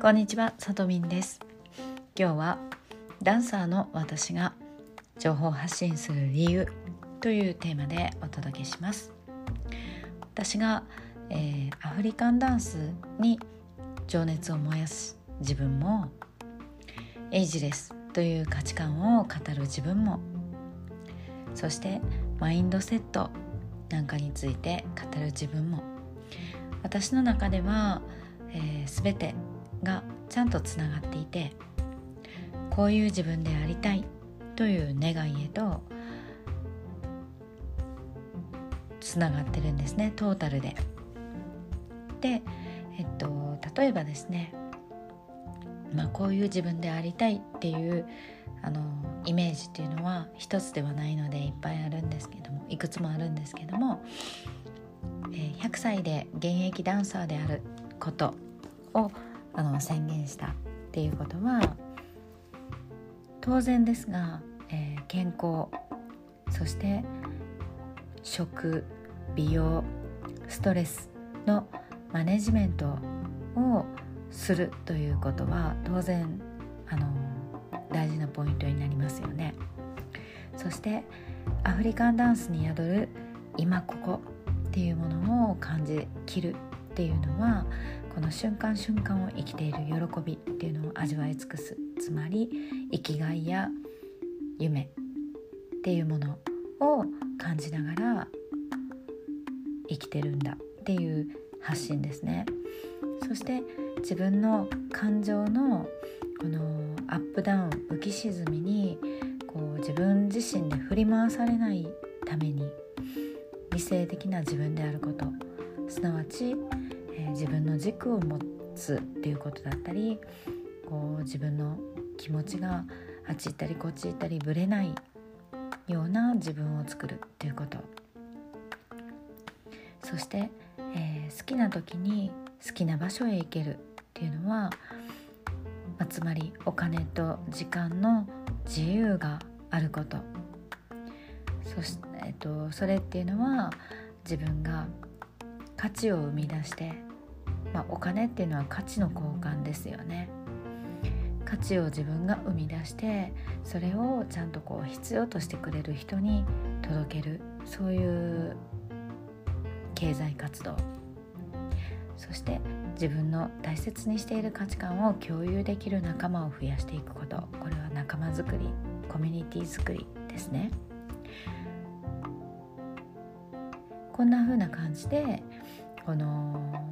こんにちは、さとみんです。今日はダンサーの私が情報発信する理由というテーマでお届けします。私が、えー、アフリカンダンスに情熱を燃やす自分もエイジレスという価値観を語る自分もそしてマインドセットなんかについて語る自分も。私の中では、えー、全てがちゃんとつながっていてこういう自分でありたいという願いへとつながってるんですねトータルで。で、えっと、例えばですね、まあ、こういう自分でありたいっていうあのイメージっていうのは一つではないのでいっぱいあるんですけどもいくつもあるんですけども、えー、100歳で現役ダンサーであることをあの宣言したっていうことは当然ですが、えー、健康そして食美容ストレスのマネジメントをするということは当然あの大事なポイントになりますよね。そしてアフリカンダンスに宿る今ここっていうものを感じきるっていうのはこの瞬間瞬間を生きている喜びっていうのを味わい尽くす。つまり生きがいや夢っていうものを感じながら生きてるんだっていう発信ですね。そして自分の感情のこのアップダウン浮き沈みにこう自分自身で振り回されないために理性的な自分であること。すなわち、ー、自分の軸を持つっていうことだったりこう自分の気持ちがあっち行ったりこっち行ったりぶれないような自分を作るっていうこと。そして、えー、好きな時に好きな場所へ行けるっていうのはまあ、つまりお金と時間の自由があること。そして、えっと、それっていうのは自分が価値を生み出して、まあ、お金っていうのは価値の交換ですよね。価値を自分が生み出してそれをちゃんとこう必要としてくれる人に届けるそういう経済活動。そして自分の大切にしている価値観を共有できる仲間を増やしていくこと。これは仲間づくりコミュニティづくりですね。こんな風な感じでこの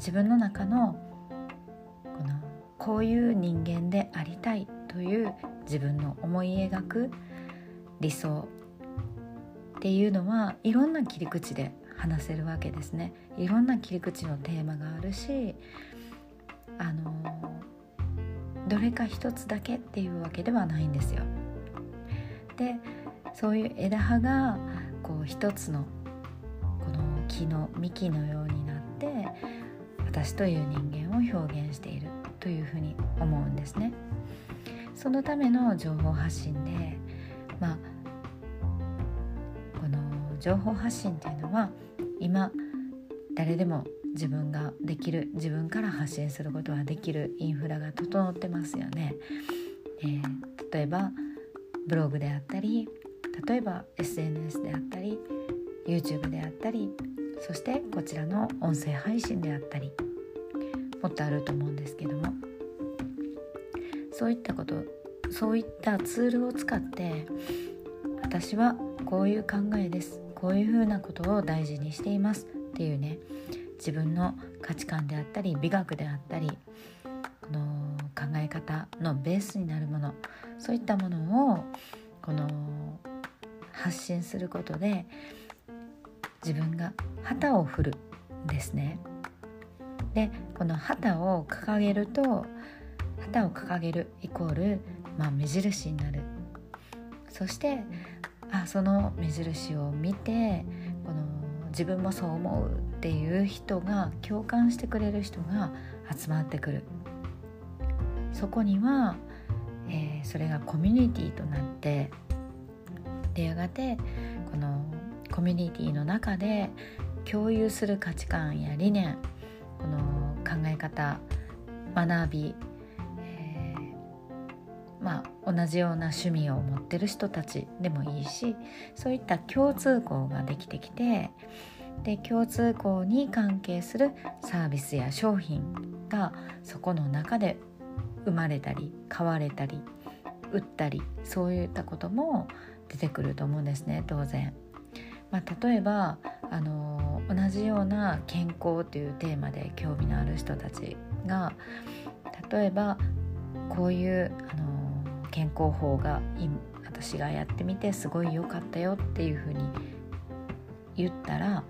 自分の中のこのこういう人間でありたいという自分の思い描く理想っていうのはいろんな切り口で話せるわけですねいろんな切り口のテーマがあるしあのどれか一つだけっていうわけではないんですよ。でそういう枝葉がこう一つのこの木の幹のようになって私という人間を表現しているというふうに思うんですね。そのための情報発信でまあこの情報発信っていうのは今誰でも自分ができる自分から発信することができるインフラが整ってますよね。えー、例えばブログであったり例えば SNS であったり YouTube であったりそしてこちらの音声配信であったりもっとあると思うんですけどもそういったことそういったツールを使って私はこういう考えです。こういうふうなことを大事にしています。っていうね自分の価値観であったり美学であったりこの考え方のベースになるものそういったものをこの発信することで自分が旗を振るですね。でこの旗を掲げると旗を掲げるイコール、まあ、目印になるそしてあその目印を見てこの自分もそう思うっていう人が共感してくれる人が集まってくるそこには、えー、それがコミュニティとなってでやがてこのコミュニティの中で共有する価値観や理念この考え方学び、えー、まあ、同じような趣味を持ってる人たちでもいいしそういった共通項ができてきてで共通項に関係するサービスや商品がそこの中で生まれたり買われたり売ったりそういったことも出てくると思うんですね当然。まあ、例えばあの同じような健康というテーマで興味のある人たちが例えばこういうあの健康法が私がやってみてすごい良かったよっていうふうに言ったら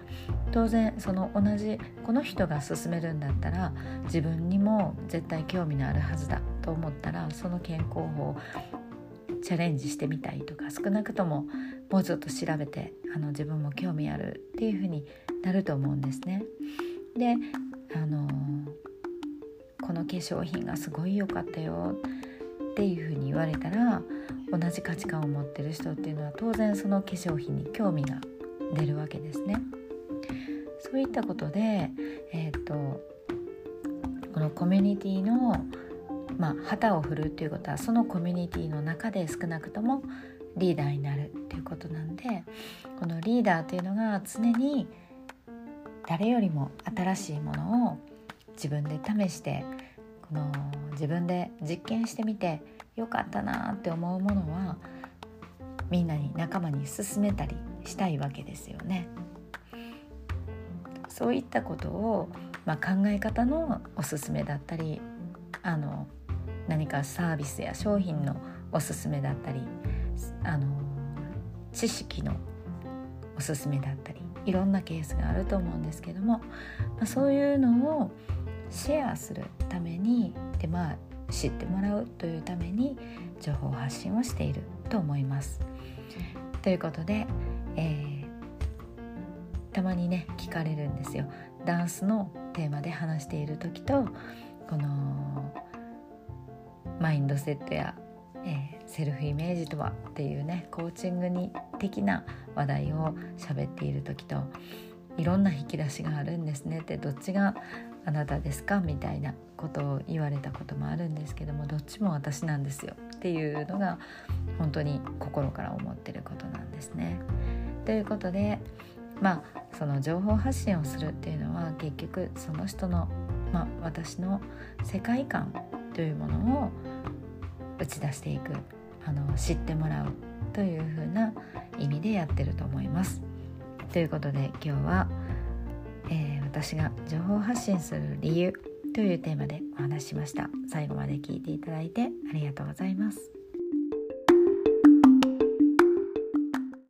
当然その同じこの人が勧めるんだったら自分にも絶対興味のあるはずだと思ったらその健康法をチャレンジしてみたいとか少なくとももうちょっと調べてあの自分も興味あるっていうふうになると思うんですね。であのこの化粧品がすごい良かったよっていうふうに言われたら同じ価値観を持ってる人っていうのは当然その化粧品に興味が出るわけですね。そういったことで、えーと、このコミュニティのまあ、旗を振るっていうことはそのコミュニティの中で少なくともリーダーになるっていうことなんでこのリーダーというのが常に誰よりも新しいものを自分で試してこの自分で実験してみてよかったなって思うものはみんなに仲間に勧めたりしたいわけですよね。そういったことを、まあ、考え方のおすすめだったりあの何かサービスや商品のおすすめだったりあの知識のおすすめだったりいろんなケースがあると思うんですけども、まあ、そういうのをシェアするためにでまあ知ってもらうというために情報発信をしていると思います。ということで、えー、たまにね聞かれるんですよ。ダンスのテーマで話している時とこのマインドセットや、えー、セルフイメージとはっていうねコーチングに的な話題を喋っている時といろんな引き出しがあるんですねってどっちがあなたですかみたいなことを言われたこともあるんですけどもどっちも私なんですよっていうのが本当に心から思ってることなんですね。ということでまあその情報発信をするっていうのは結局その人の、まあ、私の世界観というものを打ち出していくあの知ってもらうというふうな意味でやってると思います。ということで今日は、えー、私が情報発信する理由というテーマでお話ししました。最後まで聞いていただいてありがとうございます。